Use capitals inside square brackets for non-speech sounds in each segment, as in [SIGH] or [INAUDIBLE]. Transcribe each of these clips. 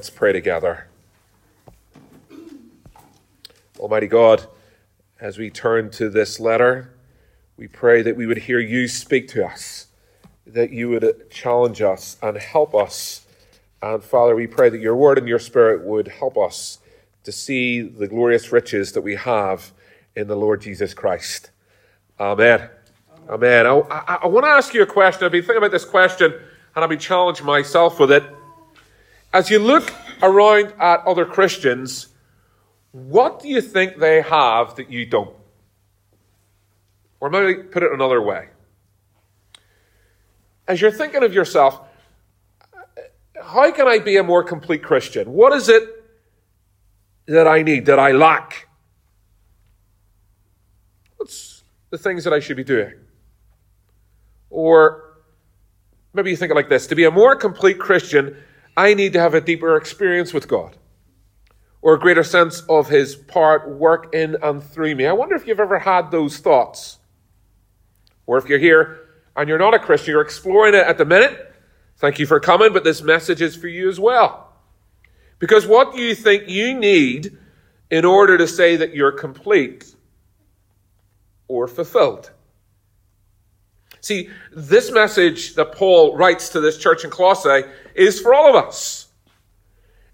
Let's pray together. Almighty God, as we turn to this letter, we pray that we would hear you speak to us, that you would challenge us and help us. And Father, we pray that your word and your spirit would help us to see the glorious riches that we have in the Lord Jesus Christ. Amen. Amen. I, I, I want to ask you a question. I've been thinking about this question and I've been challenging myself with it. As you look around at other Christians, what do you think they have that you don't? Or maybe put it another way. As you're thinking of yourself, how can I be a more complete Christian? What is it that I need, that I lack? What's the things that I should be doing? Or maybe you think it like this to be a more complete Christian, I need to have a deeper experience with God or a greater sense of His part work in and through me. I wonder if you've ever had those thoughts. Or if you're here and you're not a Christian, you're exploring it at the minute. Thank you for coming, but this message is for you as well. Because what do you think you need in order to say that you're complete or fulfilled? See, this message that Paul writes to this church in Colossae is for all of us.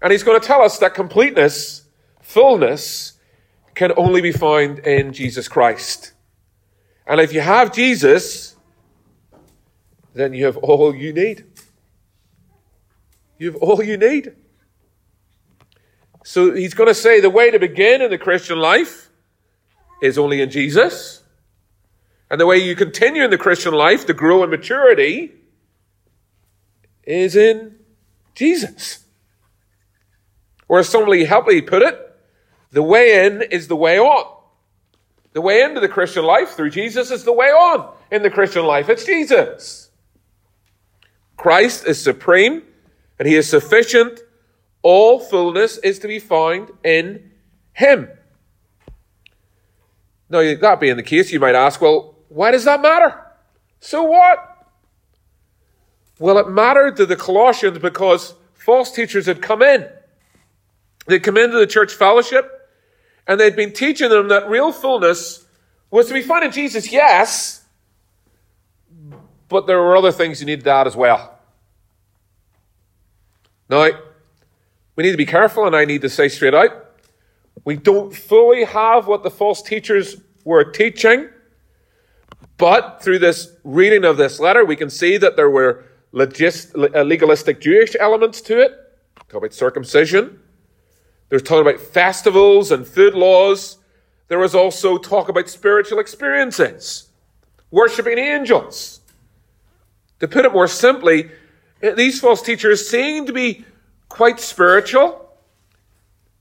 And he's going to tell us that completeness, fullness, can only be found in Jesus Christ. And if you have Jesus, then you have all you need. You have all you need. So he's going to say the way to begin in the Christian life is only in Jesus. And the way you continue in the Christian life to grow in maturity is in Jesus. Or as somebody helpfully put it, the way in is the way on. The way into the Christian life through Jesus is the way on in the Christian life. It's Jesus. Christ is supreme and he is sufficient. All fullness is to be found in him. Now, that being the case, you might ask, well, why does that matter? So what? Well, it mattered to the Colossians because false teachers had come in. They'd come into the church fellowship and they'd been teaching them that real fullness was to be found in Jesus, yes, but there were other things you needed to add as well. Now, we need to be careful, and I need to say straight out we don't fully have what the false teachers were teaching. But through this reading of this letter, we can see that there were uh, legalistic Jewish elements to it. Talk about circumcision. There's talking about festivals and food laws. There was also talk about spiritual experiences, worshipping angels. To put it more simply, uh, these false teachers seem to be quite spiritual.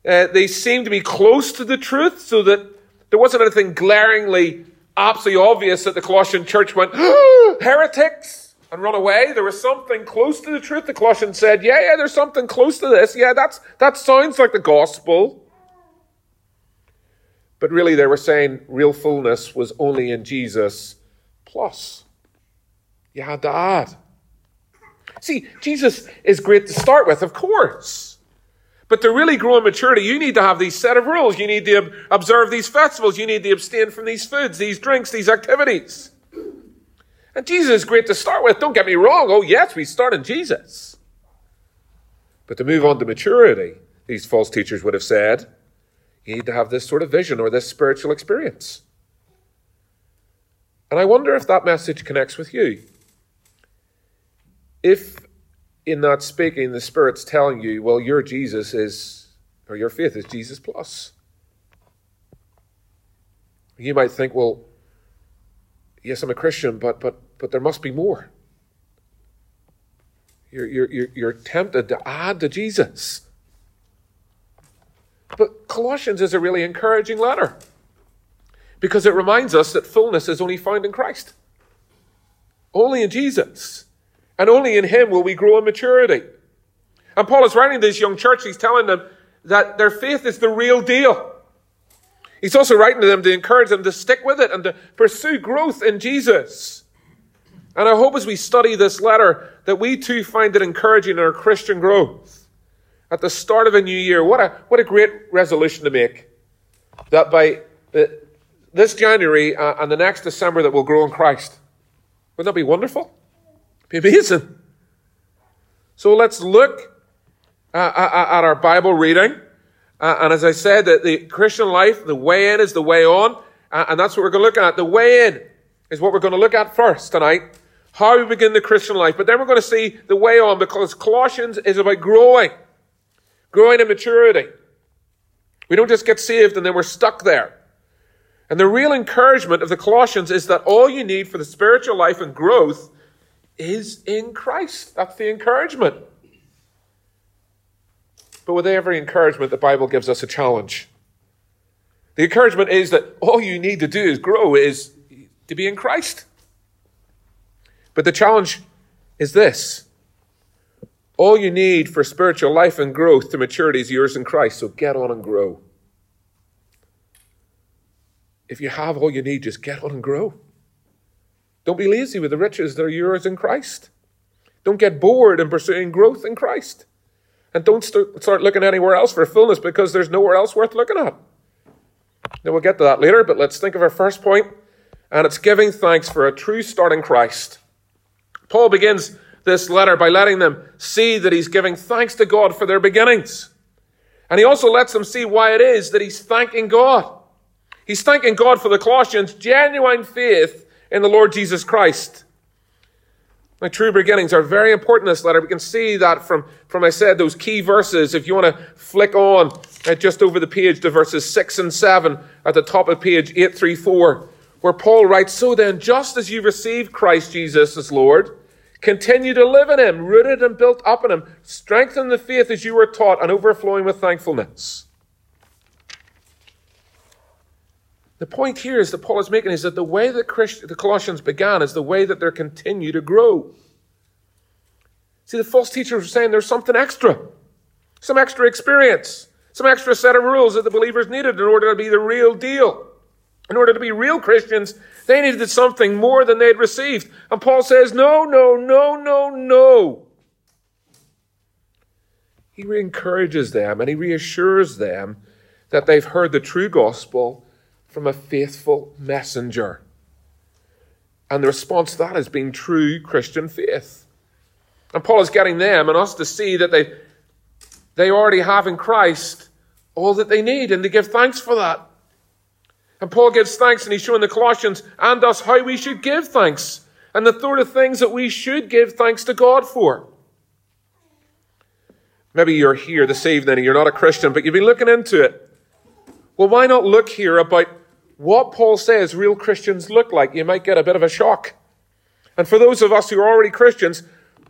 Uh, they seem to be close to the truth, so that there wasn't anything glaringly absolutely obvious that the Colossian church went, [GASPS] heretics, and run away. There was something close to the truth. The Colossians said, yeah, yeah, there's something close to this. Yeah, that's, that sounds like the gospel. But really, they were saying real fullness was only in Jesus plus. You had to add. See, Jesus is great to start with, of course. But to really grow in maturity, you need to have these set of rules. You need to observe these festivals. You need to abstain from these foods, these drinks, these activities. And Jesus is great to start with. Don't get me wrong. Oh, yes, we start in Jesus. But to move on to maturity, these false teachers would have said, you need to have this sort of vision or this spiritual experience. And I wonder if that message connects with you. If in that speaking, the Spirit's telling you, well, your Jesus is, or your faith is Jesus plus. You might think, well, yes, I'm a Christian, but but but there must be more. You're, you're, you're tempted to add to Jesus. But Colossians is a really encouraging letter because it reminds us that fullness is only found in Christ, only in Jesus. And only in Him will we grow in maturity. And Paul is writing to this young church, he's telling them that their faith is the real deal. He's also writing to them to encourage them to stick with it and to pursue growth in Jesus. And I hope as we study this letter that we too find it encouraging in our Christian growth at the start of a new year, what a, what a great resolution to make. That by the, this January uh, and the next December that we'll grow in Christ. Wouldn't that be wonderful? It'd. So let's look uh, uh, at our Bible reading. Uh, and as I said, that the Christian life, the way in is the way on. Uh, and that's what we're going to look at. The way in is what we're going to look at first tonight. How we begin the Christian life. But then we're going to see the way on because Colossians is about growing. Growing in maturity. We don't just get saved and then we're stuck there. And the real encouragement of the Colossians is that all you need for the spiritual life and growth is in Christ. That's the encouragement. But with every encouragement, the Bible gives us a challenge. The encouragement is that all you need to do is grow, is to be in Christ. But the challenge is this all you need for spiritual life and growth to maturity is yours in Christ, so get on and grow. If you have all you need, just get on and grow. Don't be lazy with the riches that are yours in Christ. Don't get bored in pursuing growth in Christ. And don't start looking anywhere else for fullness because there's nowhere else worth looking at. Now, we'll get to that later, but let's think of our first point, and it's giving thanks for a true start in Christ. Paul begins this letter by letting them see that he's giving thanks to God for their beginnings. And he also lets them see why it is that he's thanking God. He's thanking God for the Colossians' genuine faith in the Lord Jesus Christ. My true beginnings are very important in this letter. We can see that from, from I said, those key verses. If you want to flick on uh, just over the page to verses 6 and 7 at the top of page 834, where Paul writes, So then, just as you received Christ Jesus as Lord, continue to live in him, rooted and built up in him, strengthen the faith as you were taught, and overflowing with thankfulness. The point here is that Paul is making is that the way that Christ, the Colossians began is the way that they're continue to grow. See, the false teachers were saying there's something extra, some extra experience, some extra set of rules that the believers needed in order to be the real deal. In order to be real Christians, they needed something more than they'd received. And Paul says, no, no, no, no, no. He encourages them and he reassures them that they've heard the true gospel from a faithful messenger. And the response to that has been true Christian faith. And Paul is getting them and us to see that they, they already have in Christ all that they need and to give thanks for that. And Paul gives thanks and he's showing the Colossians and us how we should give thanks and the sort of things that we should give thanks to God for. Maybe you're here this evening and you're not a Christian, but you've been looking into it. Well, why not look here about what Paul says real Christians look like, you might get a bit of a shock. And for those of us who are already Christians,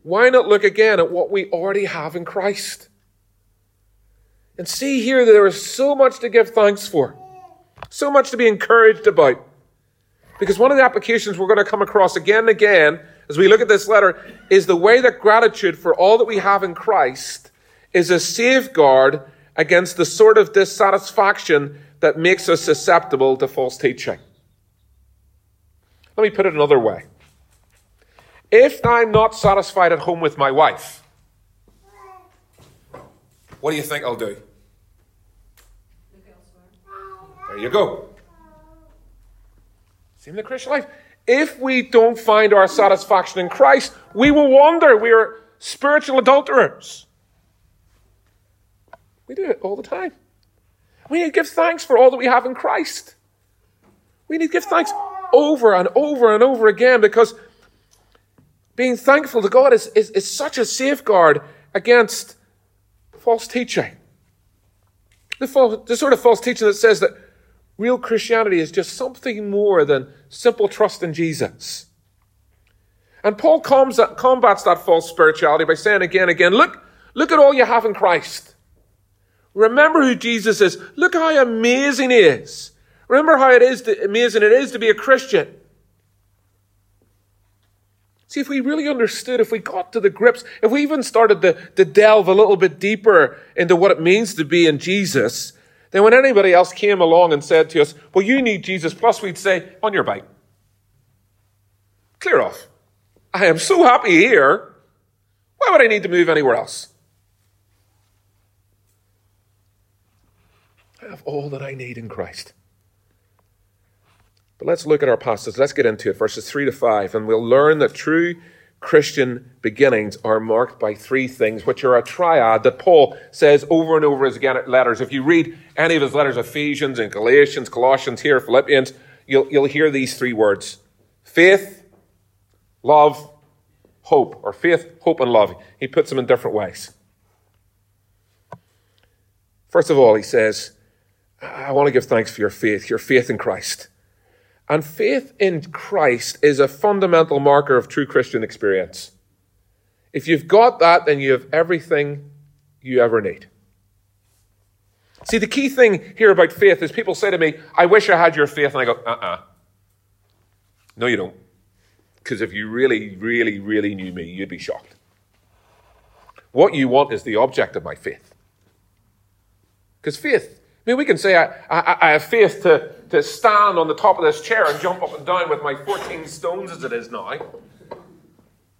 why not look again at what we already have in Christ? And see here that there is so much to give thanks for, so much to be encouraged about. Because one of the applications we're going to come across again and again as we look at this letter is the way that gratitude for all that we have in Christ is a safeguard against the sort of dissatisfaction that makes us susceptible to false teaching. Let me put it another way. If I'm not satisfied at home with my wife, what do you think I'll do? There you go. See in the Christian life. If we don't find our satisfaction in Christ, we will wander. We are spiritual adulterers. We do it all the time. We need to give thanks for all that we have in Christ. We need to give thanks over and over and over again because being thankful to God is, is, is such a safeguard against false teaching. The, false, the sort of false teaching that says that real Christianity is just something more than simple trust in Jesus. And Paul combats that false spirituality by saying again and again, look, look at all you have in Christ. Remember who Jesus is. Look how amazing he is. Remember how it is to, amazing it is to be a Christian. See, if we really understood, if we got to the grips, if we even started to, to delve a little bit deeper into what it means to be in Jesus, then when anybody else came along and said to us, well, you need Jesus plus, we'd say, on your bike. Clear off. I am so happy here. Why would I need to move anywhere else? I have all that I need in Christ. But let's look at our passage. Let's get into it, verses 3 to 5, and we'll learn that true Christian beginnings are marked by three things, which are a triad that Paul says over and over his letters. If you read any of his letters, Ephesians and Galatians, Colossians, here, Philippians, you'll, you'll hear these three words faith, love, hope, or faith, hope, and love. He puts them in different ways. First of all, he says, I want to give thanks for your faith, your faith in Christ. And faith in Christ is a fundamental marker of true Christian experience. If you've got that, then you have everything you ever need. See, the key thing here about faith is people say to me, I wish I had your faith. And I go, uh uh-uh. uh No, you don't. Because if you really, really, really knew me, you'd be shocked. What you want is the object of my faith. Because faith, I mean, we can say, I, I, I have faith to, to stand on the top of this chair and jump up and down with my 14 stones as it is now.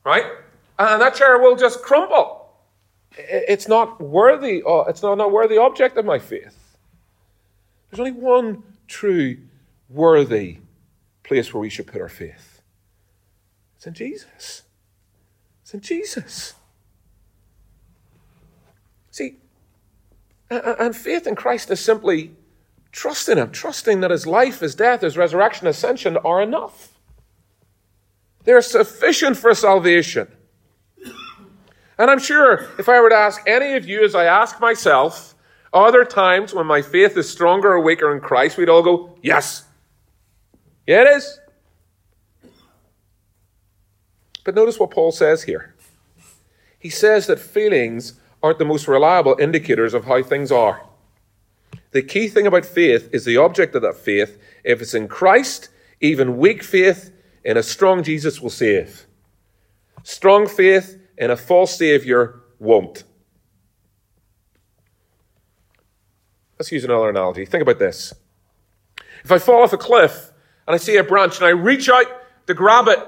Right? And that chair will just crumble. It's not worthy, it's not, a worthy object of my faith. There's only one true, worthy place where we should put our faith. It's in Jesus. It's in Jesus. See, and faith in Christ is simply trusting Him, trusting that His life, His death, His resurrection, ascension are enough. They're sufficient for salvation. And I'm sure if I were to ask any of you, as I ask myself, are there times when my faith is stronger or weaker in Christ? We'd all go, yes. Yeah, it is. But notice what Paul says here. He says that feelings aren't the most reliable indicators of how things are. The key thing about faith is the object of that faith. If it's in Christ, even weak faith in a strong Jesus will save. Strong faith in a false Savior won't. Let's use another analogy. Think about this. If I fall off a cliff and I see a branch and I reach out to grab it,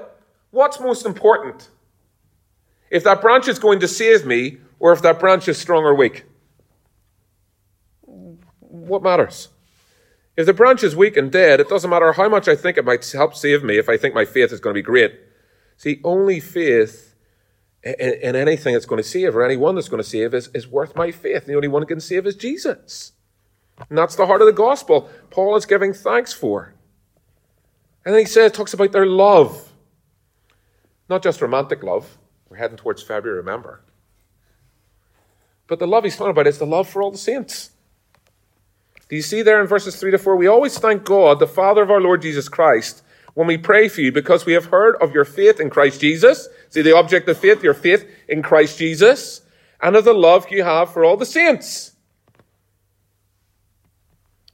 what's most important? If that branch is going to save me or if that branch is strong or weak? What matters? If the branch is weak and dead, it doesn't matter how much I think it might help save me if I think my faith is going to be great. See, only faith in, in anything that's going to save or anyone that's going to save is, is worth my faith. The only one who can save is Jesus. And that's the heart of the gospel Paul is giving thanks for. And then he says, talks about their love. Not just romantic love. We're heading towards February, remember. But the love he's talking about is the love for all the saints. Do you see there in verses 3 to 4? We always thank God, the Father of our Lord Jesus Christ, when we pray for you because we have heard of your faith in Christ Jesus. See the object of faith, your faith in Christ Jesus, and of the love you have for all the saints.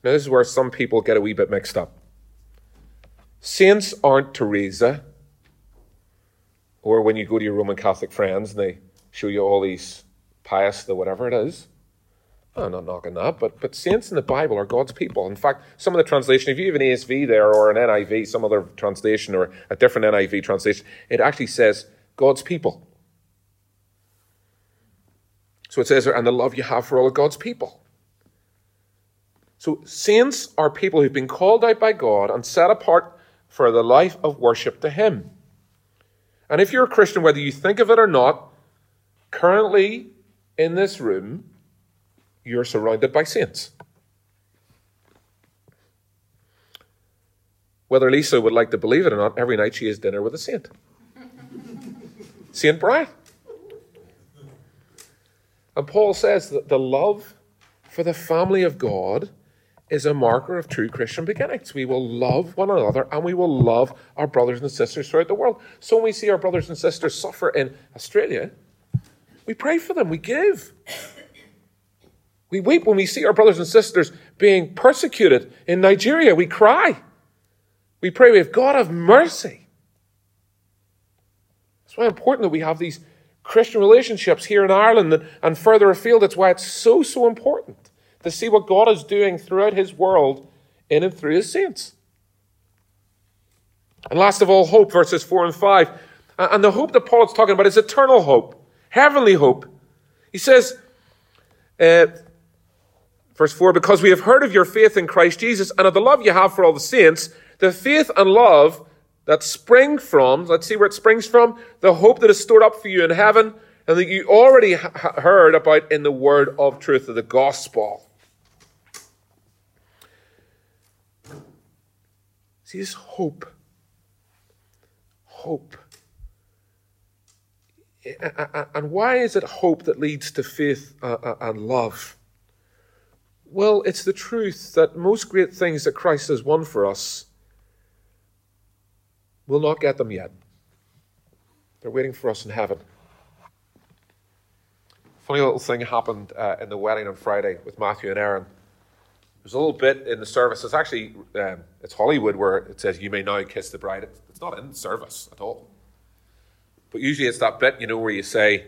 Now, this is where some people get a wee bit mixed up. Saints aren't Teresa, or when you go to your Roman Catholic friends and they show you all these pious, the whatever it is. I'm not knocking that, but, but saints in the Bible are God's people. In fact, some of the translation, if you have an ESV there or an NIV, some other translation or a different NIV translation, it actually says God's people. So it says, and the love you have for all of God's people. So saints are people who've been called out by God and set apart for the life of worship to Him. And if you're a Christian, whether you think of it or not, currently in this room, you're surrounded by saints. Whether Lisa would like to believe it or not, every night she has dinner with a saint. [LAUGHS] Saint Bryan. And Paul says that the love for the family of God is a marker of true Christian beginnings. We will love one another and we will love our brothers and sisters throughout the world. So when we see our brothers and sisters suffer in Australia, we pray for them, we give. We weep when we see our brothers and sisters being persecuted in Nigeria. We cry. We pray, we have God have mercy. That's why important that we have these Christian relationships here in Ireland and, and further afield. That's why it's so, so important to see what God is doing throughout His world in and through His saints. And last of all, hope, verses 4 and 5. And the hope that Paul is talking about is eternal hope heavenly hope. He says, uh, Verse 4 Because we have heard of your faith in Christ Jesus and of the love you have for all the saints, the faith and love that spring from, let's see where it springs from, the hope that is stored up for you in heaven and that you already ha- heard about in the word of truth of the gospel. See, this hope. Hope. And why is it hope that leads to faith uh, uh, and love? Well, it's the truth that most great things that Christ has won for us will not get them yet. They're waiting for us in heaven. Funny little thing happened uh, in the wedding on Friday with Matthew and Aaron. There's a little bit in the service. It's actually um, it's Hollywood where it says "You may now kiss the bride." It's not in service at all. But usually it's that bit, you know, where you say,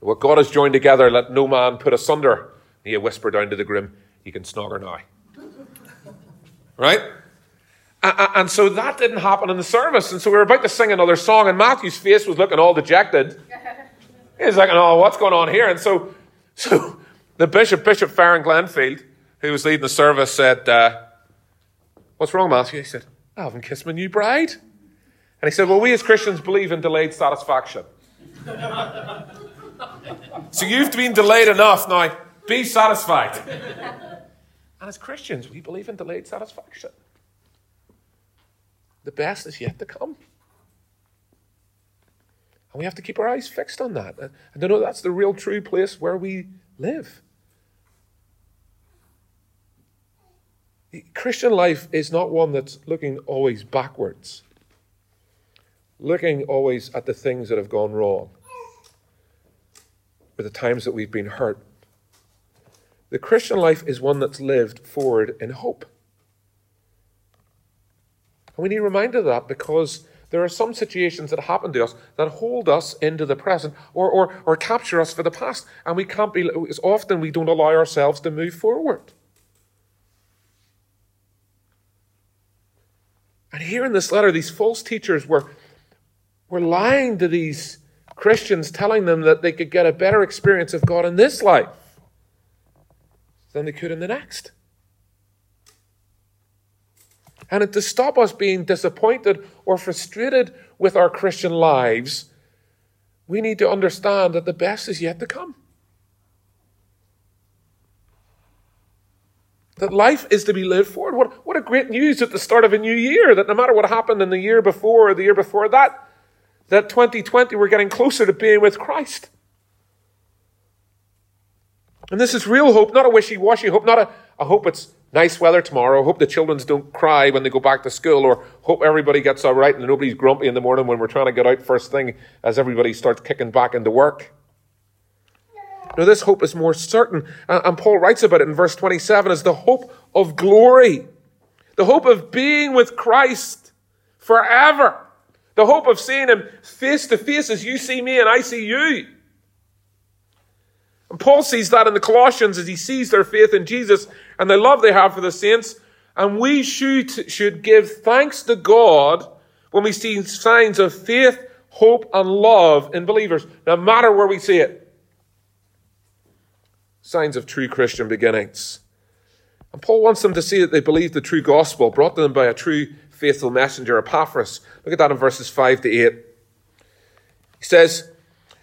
"What God has joined together, let no man put asunder." And you whisper down to the groom, "You can snog her now." [LAUGHS] right? And so that didn't happen in the service. And so we were about to sing another song, and Matthew's face was looking all dejected. [LAUGHS] He's like, oh, what's going on here? And so, [LAUGHS] so the bishop, Bishop Ferran Glenfield, who was leading the service, said, uh, What's wrong, Matthew? He said, I haven't kissed my new bride. And he said, Well, we as Christians believe in delayed satisfaction. so you've been delayed enough now. Be satisfied. and as Christians, we believe in delayed satisfaction. The best is yet to come. And we have to keep our eyes fixed on that. And to know that's the real true place where we live. Christian life is not one that's looking always backwards, looking always at the things that have gone wrong, or the times that we've been hurt. The Christian life is one that's lived forward in hope. And we need reminded of that because there are some situations that happen to us that hold us into the present or, or, or capture us for the past. And we can't be, as often we don't allow ourselves to move forward. And here in this letter, these false teachers were, were lying to these Christians, telling them that they could get a better experience of God in this life than they could in the next. And to stop us being disappointed or frustrated with our Christian lives, we need to understand that the best is yet to come. That life is to be lived forward. What, what a great news at the start of a new year that no matter what happened in the year before or the year before that, that 2020 we're getting closer to being with Christ. And this is real hope, not a wishy washy hope, not a, hope it's nice weather tomorrow. Hope the children don't cry when they go back to school, or hope everybody gets all right and nobody's grumpy in the morning when we're trying to get out first thing as everybody starts kicking back into work. No, this hope is more certain. And Paul writes about it in verse 27 as the hope of glory, the hope of being with Christ forever, the hope of seeing him face to face as you see me and I see you. And Paul sees that in the Colossians as he sees their faith in Jesus and the love they have for the saints. And we should, should give thanks to God when we see signs of faith, hope, and love in believers, no matter where we see it. Signs of true Christian beginnings. And Paul wants them to see that they believe the true gospel brought to them by a true faithful messenger, Epaphras. Look at that in verses 5 to 8. He says,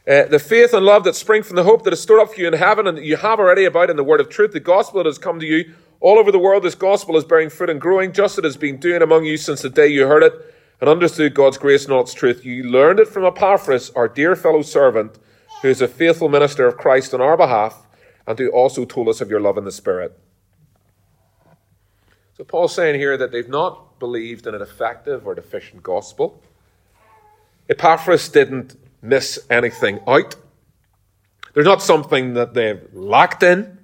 uh, the faith and love that spring from the hope that is stored up for you in heaven and that you have already about in the word of truth, the gospel that has come to you all over the world. This gospel is bearing fruit and growing, just as it has been doing among you since the day you heard it and understood God's grace and all its truth. You learned it from Epaphras, our dear fellow servant, who is a faithful minister of Christ on our behalf, and who also told us of your love in the Spirit. So Paul's saying here that they've not believed in an effective or deficient gospel. Epaphras didn't miss anything out. There's not something that they've lacked in.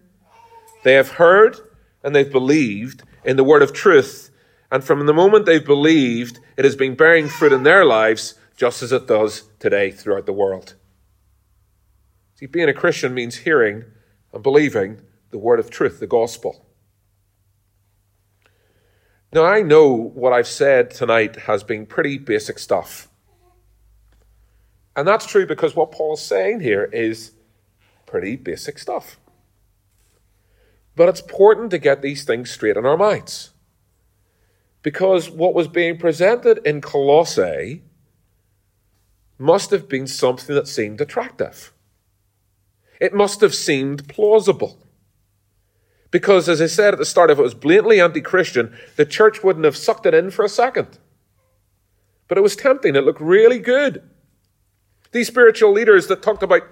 They have heard and they've believed in the word of truth. And from the moment they've believed, it has been bearing fruit in their lives just as it does today throughout the world. See, being a Christian means hearing and believing the word of truth, the gospel. Now, I know what I've said tonight has been pretty basic stuff. And that's true because what Paul's saying here is pretty basic stuff. But it's important to get these things straight in our minds. Because what was being presented in Colossae must have been something that seemed attractive. It must have seemed plausible. Because, as I said at the start, if it was blatantly anti Christian, the church wouldn't have sucked it in for a second. But it was tempting. It looked really good. These spiritual leaders that talked about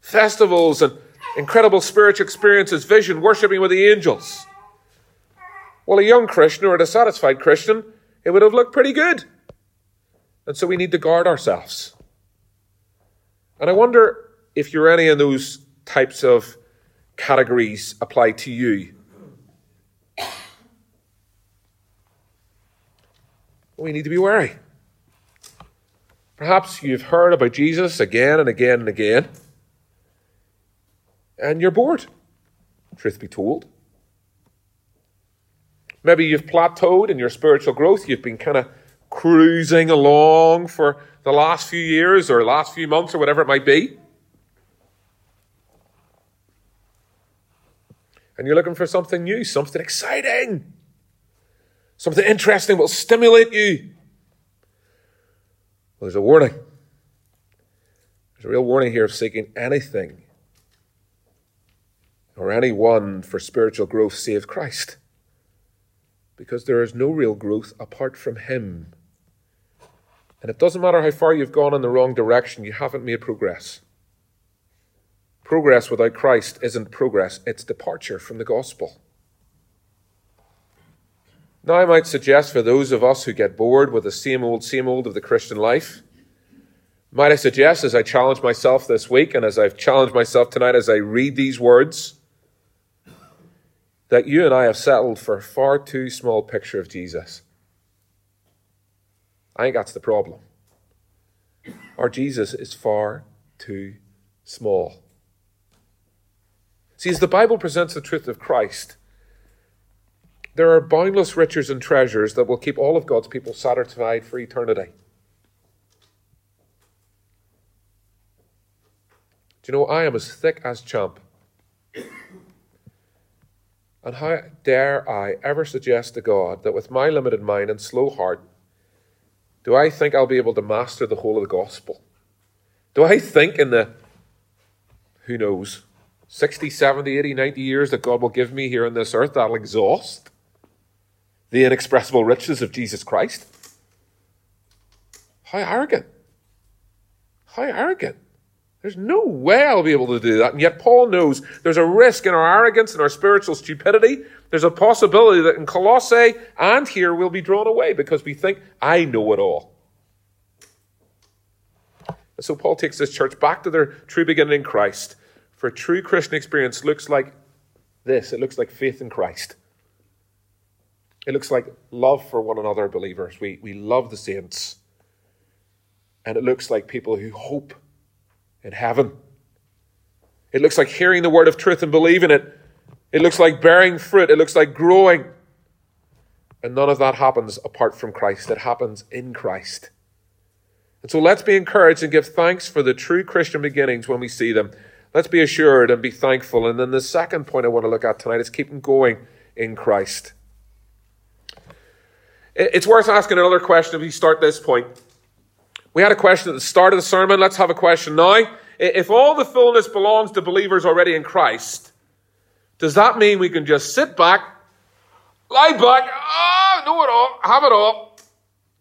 festivals and incredible spiritual experiences, vision, worshipping with the angels. Well, a young Christian or a dissatisfied Christian, it would have looked pretty good. And so we need to guard ourselves. And I wonder if you're any of those types of categories apply to you. We need to be wary. Perhaps you've heard about Jesus again and again and again, and you're bored, truth be told. Maybe you've plateaued in your spiritual growth. You've been kind of cruising along for the last few years or last few months or whatever it might be. And you're looking for something new, something exciting, something interesting will stimulate you. Well, there's a warning. There's a real warning here of seeking anything or anyone for spiritual growth save Christ because there is no real growth apart from Him. And it doesn't matter how far you've gone in the wrong direction, you haven't made progress. Progress without Christ isn't progress, it's departure from the gospel. Now, I might suggest for those of us who get bored with the same old, same old of the Christian life, might I suggest as I challenge myself this week and as I've challenged myself tonight as I read these words, that you and I have settled for a far too small picture of Jesus. I think that's the problem. Our Jesus is far too small. See, as the Bible presents the truth of Christ, there are boundless riches and treasures that will keep all of God's people satisfied for eternity. Do you know, I am as thick as champ and how dare I ever suggest to God that with my limited mind and slow heart, do I think I'll be able to master the whole of the gospel? Do I think in the, who knows, 60, 70, 80, 90 years that God will give me here on this earth that'll exhaust the inexpressible riches of Jesus Christ? How arrogant. How arrogant. There's no way I'll be able to do that. And yet, Paul knows there's a risk in our arrogance and our spiritual stupidity. There's a possibility that in Colossae and here we'll be drawn away because we think, I know it all. And so, Paul takes this church back to their true beginning in Christ. For a true Christian experience looks like this it looks like faith in Christ. It looks like love for one another, believers. We, we love the saints. And it looks like people who hope in heaven. It looks like hearing the word of truth and believing it. It looks like bearing fruit. It looks like growing. And none of that happens apart from Christ. It happens in Christ. And so let's be encouraged and give thanks for the true Christian beginnings when we see them. Let's be assured and be thankful. And then the second point I want to look at tonight is keeping going in Christ. It's worth asking another question if we start this point. We had a question at the start of the sermon. Let's have a question now. If all the fullness belongs to believers already in Christ, does that mean we can just sit back, lie back, ah, know it all, have it all,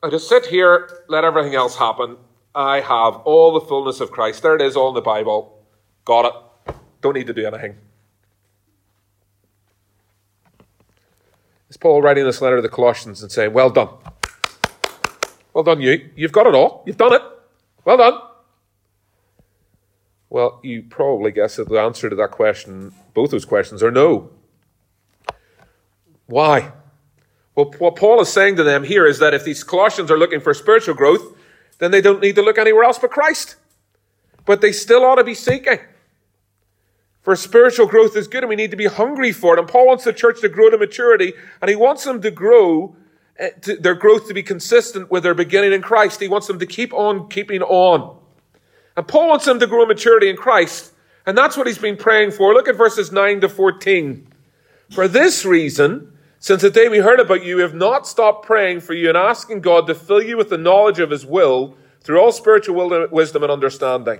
and just sit here, let everything else happen? I have all the fullness of Christ. There it is, all in the Bible. Got it. Don't need to do anything. Is Paul writing this letter to the Colossians and saying, Well done. Well done, you. You've got it all. You've done it. Well done. Well, you probably guess that the answer to that question, both those questions, are no. Why? Well, what Paul is saying to them here is that if these Colossians are looking for spiritual growth, then they don't need to look anywhere else but Christ. But they still ought to be seeking. For spiritual growth is good and we need to be hungry for it. And Paul wants the church to grow to maturity and he wants them to grow Eh, their growth to be consistent with their beginning in Christ. He wants them to keep on keeping on. And Paul wants them to grow in maturity in Christ. And that's what he's been praying for. Look at verses 9 to 14. For this reason, since the day we heard about you, we have not stopped praying for you and asking God to fill you with the knowledge of his will through all spiritual wisdom and understanding.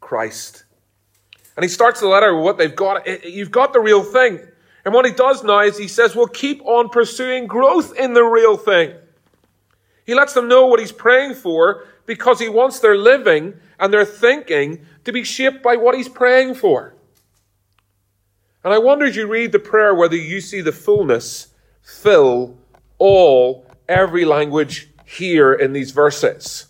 Christ. And he starts the letter with what they've got. Eh, eh, you've got the real thing. And what he does now is he says, well, keep on pursuing growth in the real thing. He lets them know what he's praying for because he wants their living and their thinking to be shaped by what he's praying for. And I wonder as you read the prayer whether you see the fullness fill all, every language here in these verses.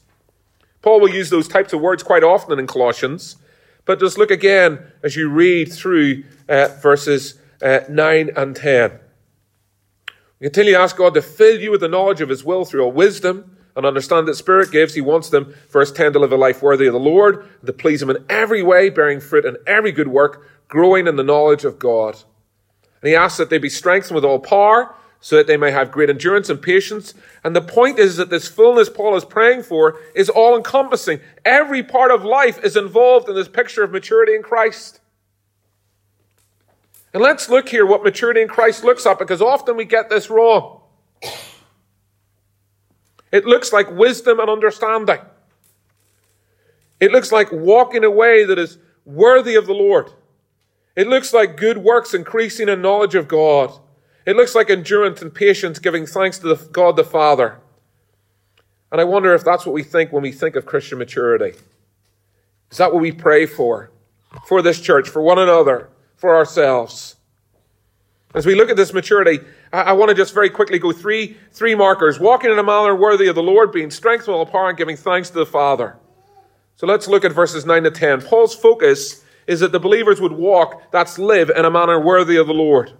Paul will use those types of words quite often in Colossians, but just look again as you read through uh, verses uh, 9 and 10. We continue to ask God to fill you with the knowledge of His will through all wisdom and understand that Spirit gives. He wants them, verse 10, to live a life worthy of the Lord, to please Him in every way, bearing fruit in every good work, growing in the knowledge of God. And he asks that they be strengthened with all power, so that they may have great endurance and patience. And the point is that this fullness Paul is praying for is all encompassing. Every part of life is involved in this picture of maturity in Christ. And let's look here what maturity in Christ looks like, because often we get this wrong. It looks like wisdom and understanding. It looks like walking a way that is worthy of the Lord. It looks like good works increasing in knowledge of God. It looks like endurance and patience giving thanks to the, God the Father. And I wonder if that's what we think when we think of Christian maturity. Is that what we pray for? For this church, for one another, for ourselves? As we look at this maturity, I, I want to just very quickly go three, three markers. Walking in a manner worthy of the Lord, being strengthened all power, and giving thanks to the Father. So let's look at verses 9 to 10. Paul's focus is that the believers would walk, that's live, in a manner worthy of the Lord.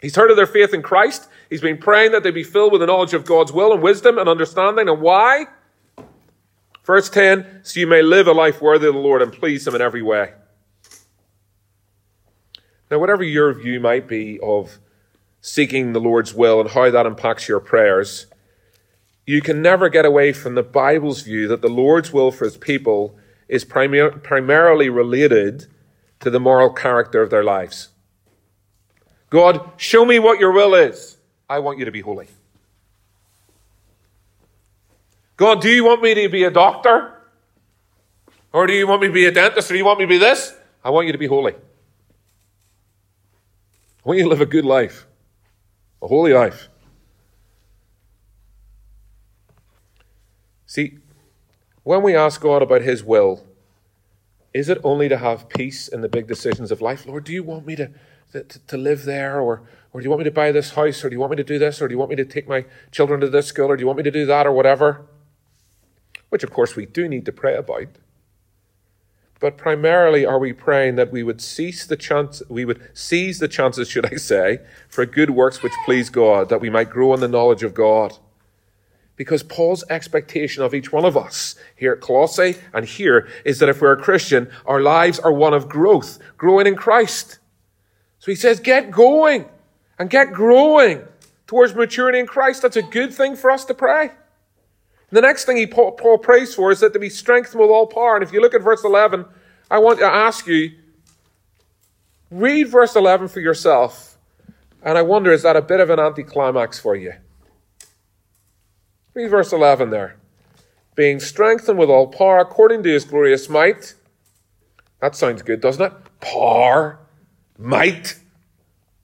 He's heard of their faith in Christ. He's been praying that they be filled with the knowledge of God's will and wisdom and understanding. And why? Verse 10 so you may live a life worthy of the Lord and please Him in every way. Now, whatever your view might be of seeking the Lord's will and how that impacts your prayers, you can never get away from the Bible's view that the Lord's will for His people is primar- primarily related to the moral character of their lives. God, show me what your will is. I want you to be holy. God, do you want me to be a doctor? Or do you want me to be a dentist? Or do you want me to be this? I want you to be holy. I want you to live a good life, a holy life. See, when we ask God about His will, is it only to have peace in the big decisions of life? Lord, do you want me to, to, to live there? Or, or do you want me to buy this house? Or do you want me to do this? Or do you want me to take my children to this school? Or do you want me to do that? Or whatever? Which, of course, we do need to pray about. But primarily, are we praying that we would cease the chance, we would seize the chances, should I say, for good works which please God, that we might grow in the knowledge of God? Because Paul's expectation of each one of us here at Colossae and here is that if we're a Christian, our lives are one of growth, growing in Christ. So he says, get going and get growing towards maturity in Christ. That's a good thing for us to pray. And the next thing he Paul, Paul prays for is that to be strengthened with all power. And if you look at verse 11, I want to ask you, read verse 11 for yourself. And I wonder, is that a bit of an anticlimax for you? Read verse 11 there. Being strengthened with all power according to his glorious might. That sounds good, doesn't it? Power, might.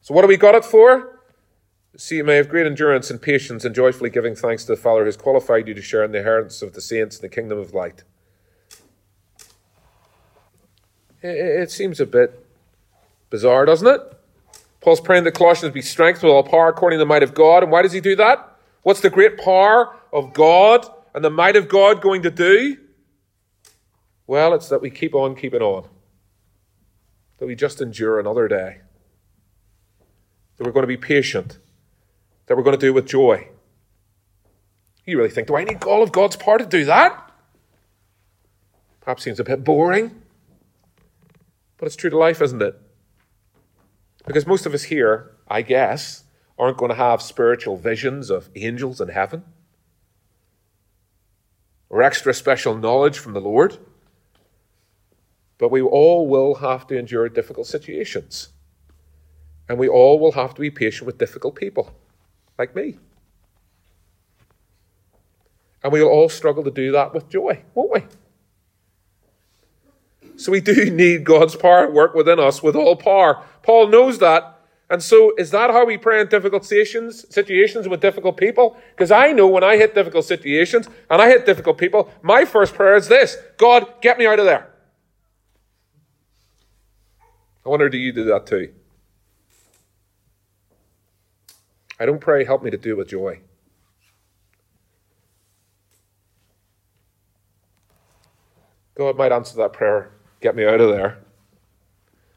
So, what do we got it for? See, you may have great endurance and patience and joyfully giving thanks to the Father who has qualified you to share in the inheritance of the saints in the kingdom of light. It, seems a bit bizarre, doesn't it? Paul's praying that Colossians be strengthened with all power according to the might of God. And why does he do that? What's the great power of God and the might of God going to do? Well, it's that we keep on keeping on. That we just endure another day. that we're going to be patient, that we're going to do it with joy. You really think, do I need all of God's power to do that? Perhaps seems a bit boring. But it's true to life, isn't it? Because most of us here, I guess, aren't going to have spiritual visions of angels in heaven or extra special knowledge from the Lord. But we all will have to endure difficult situations. And we all will have to be patient with difficult people, like me. And we'll all struggle to do that with joy, won't we? So we do [LAUGHS] need God's power at work within us with all power. Paul knows that. And so is that how we pray in difficult situations, situations with difficult people? Because I know when I hit difficult situations and I hit difficult people, my first prayer is this God, get me out of there. I wonder, do you do that too? I don't pray, help me to do it with joy. God might answer that prayer get me out of there.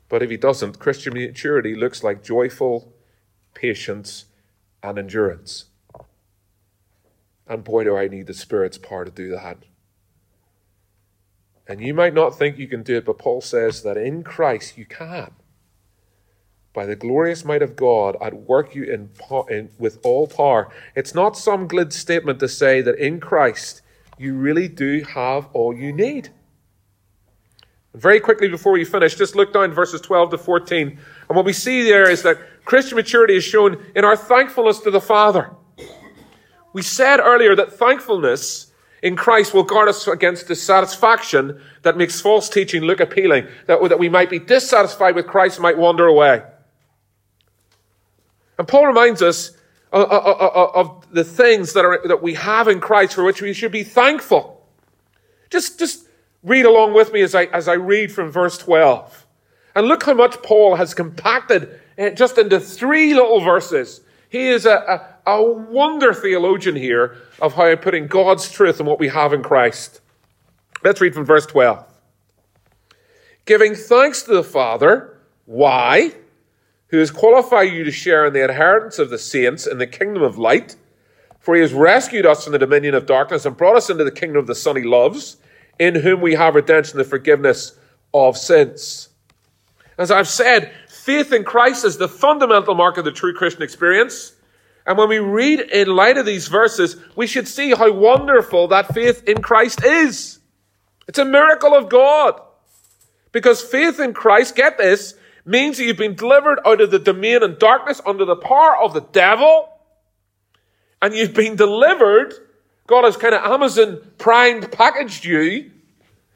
But if he doesn't, Christian maturity looks like joyful patience and endurance. And boy, do I need the Spirit's power to do that. And you might not think you can do it, but Paul says that in Christ you can. By the glorious might of God, at work you in, in, with all power. It's not some glib statement to say that in Christ you really do have all you need. Very quickly before we finish, just look down verses 12 to 14. And what we see there is that Christian maturity is shown in our thankfulness to the Father. We said earlier that thankfulness in Christ will guard us against dissatisfaction that makes false teaching look appealing, that, that we might be dissatisfied with Christ and might wander away. And Paul reminds us of, of, of the things that, are, that we have in Christ for which we should be thankful. Just, just Read along with me as I, as I read from verse 12. And look how much Paul has compacted eh, just into three little verses. He is a, a, wonder theologian here of how putting God's truth and what we have in Christ. Let's read from verse 12. Giving thanks to the Father. Why? Who has qualified you to share in the inheritance of the saints in the kingdom of light. For he has rescued us from the dominion of darkness and brought us into the kingdom of the Son he loves in whom we have redemption, the forgiveness of sins. As I've said, faith in Christ is the fundamental mark of the true Christian experience. And when we read in light of these verses, we should see how wonderful that faith in Christ is. It's a miracle of God. Because faith in Christ, get this, means that you've been delivered out of the domain and darkness under the power of the devil. And you've been delivered God has kind of Amazon primed packaged you.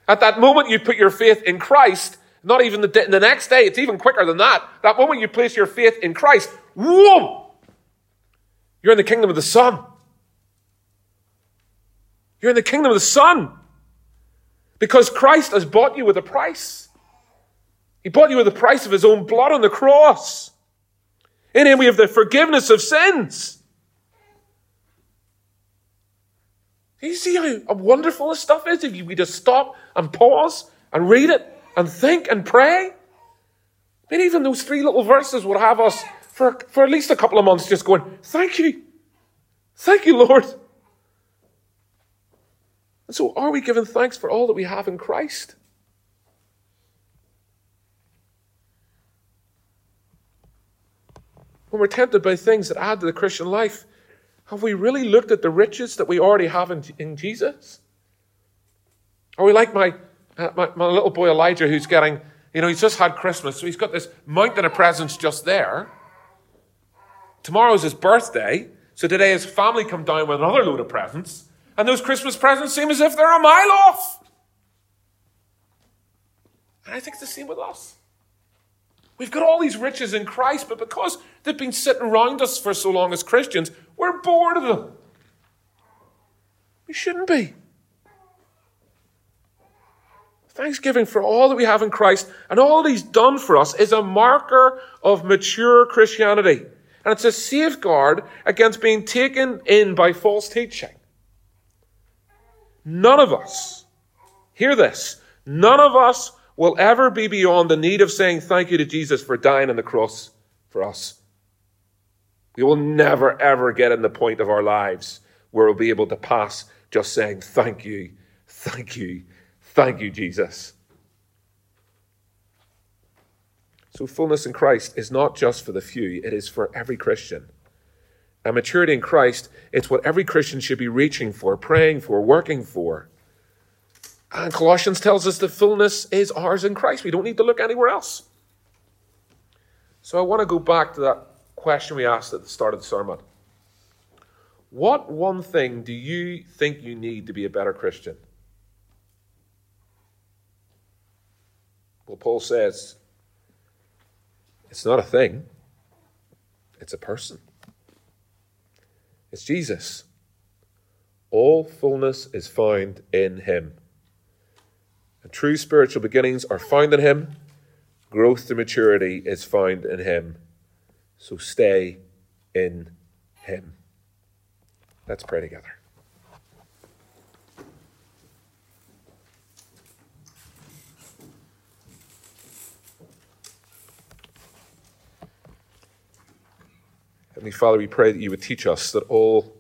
At that moment you put your faith in Christ, not even the, the next day, it's even quicker than that. That moment you place your faith in Christ, whoa! You're in the kingdom of the Son. You're in the kingdom of the Son. Because Christ has bought you with a price. He bought you with the price of his own blood on the cross. In him we have the forgiveness of sins. Do You see how wonderful this stuff is if we just stop and pause and read it and think and pray? I mean, even those three little verses would have us for, for at least a couple of months just going, Thank you. Thank you, Lord. And so, are we giving thanks for all that we have in Christ? When we're tempted by things that add to the Christian life, have we really looked at the riches that we already have in, in Jesus? Are we like my, uh, my, my little boy Elijah who's getting, you know, he's just had Christmas, so he's got this mountain of presents just there. Tomorrow's his birthday, so today his family come down with another load of presents, and those Christmas presents seem as if they're a mile off. And I think it's the same with us. We've got all these riches in Christ, but because they've been sitting around us for so long as Christians, we're bored of them. We shouldn't be. Thanksgiving for all that we have in Christ and all that He's done for us is a marker of mature Christianity. And it's a safeguard against being taken in by false teaching. None of us, hear this, none of us will ever be beyond the need of saying thank you to Jesus for dying on the cross for us. We will never, ever get in the point of our lives where we'll be able to pass just saying, Thank you, thank you, thank you, Jesus. So, fullness in Christ is not just for the few, it is for every Christian. And maturity in Christ, it's what every Christian should be reaching for, praying for, working for. And Colossians tells us that fullness is ours in Christ. We don't need to look anywhere else. So I want to go back to that question we asked at the start of the sermon. What one thing do you think you need to be a better Christian? Well, Paul says it's not a thing, it's a person. It's Jesus. All fullness is found in him. And true spiritual beginnings are found in him. Growth to maturity is found in him. So stay in him. Let's pray together. Heavenly Father, we pray that you would teach us that all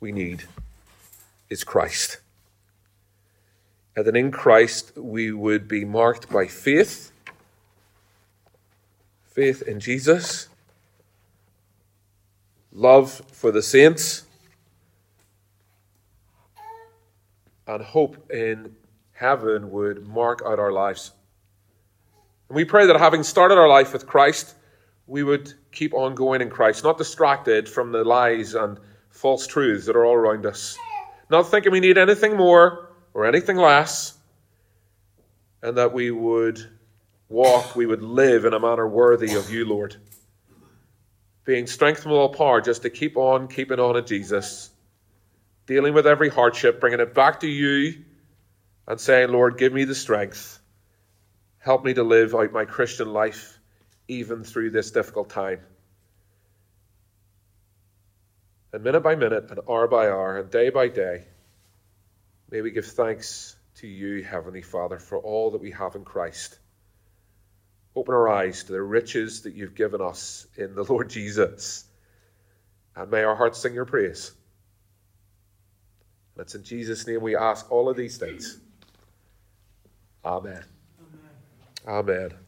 we need is Christ. And that in Christ we would be marked by faith, faith in Jesus, love for the saints, and hope in heaven would mark out our lives. And we pray that having started our life with Christ, we would keep on going in Christ, not distracted from the lies and false truths that are all around us, not thinking we need anything more or anything less, and that we would walk, we would live in a manner worthy of you, Lord. Being strengthened with all power just to keep on keeping on in Jesus, dealing with every hardship, bringing it back to you, and saying, Lord, give me the strength. Help me to live out my Christian life even through this difficult time. And minute by minute, and hour by hour, and day by day, may we give thanks to you, Heavenly Father, for all that we have in Christ. Open our eyes to the riches that you've given us in the Lord [LAUGHS] Jesus. And may our hearts sing your praise. And it's in Jesus' name we ask all of these things. Amen. Amen. Amen.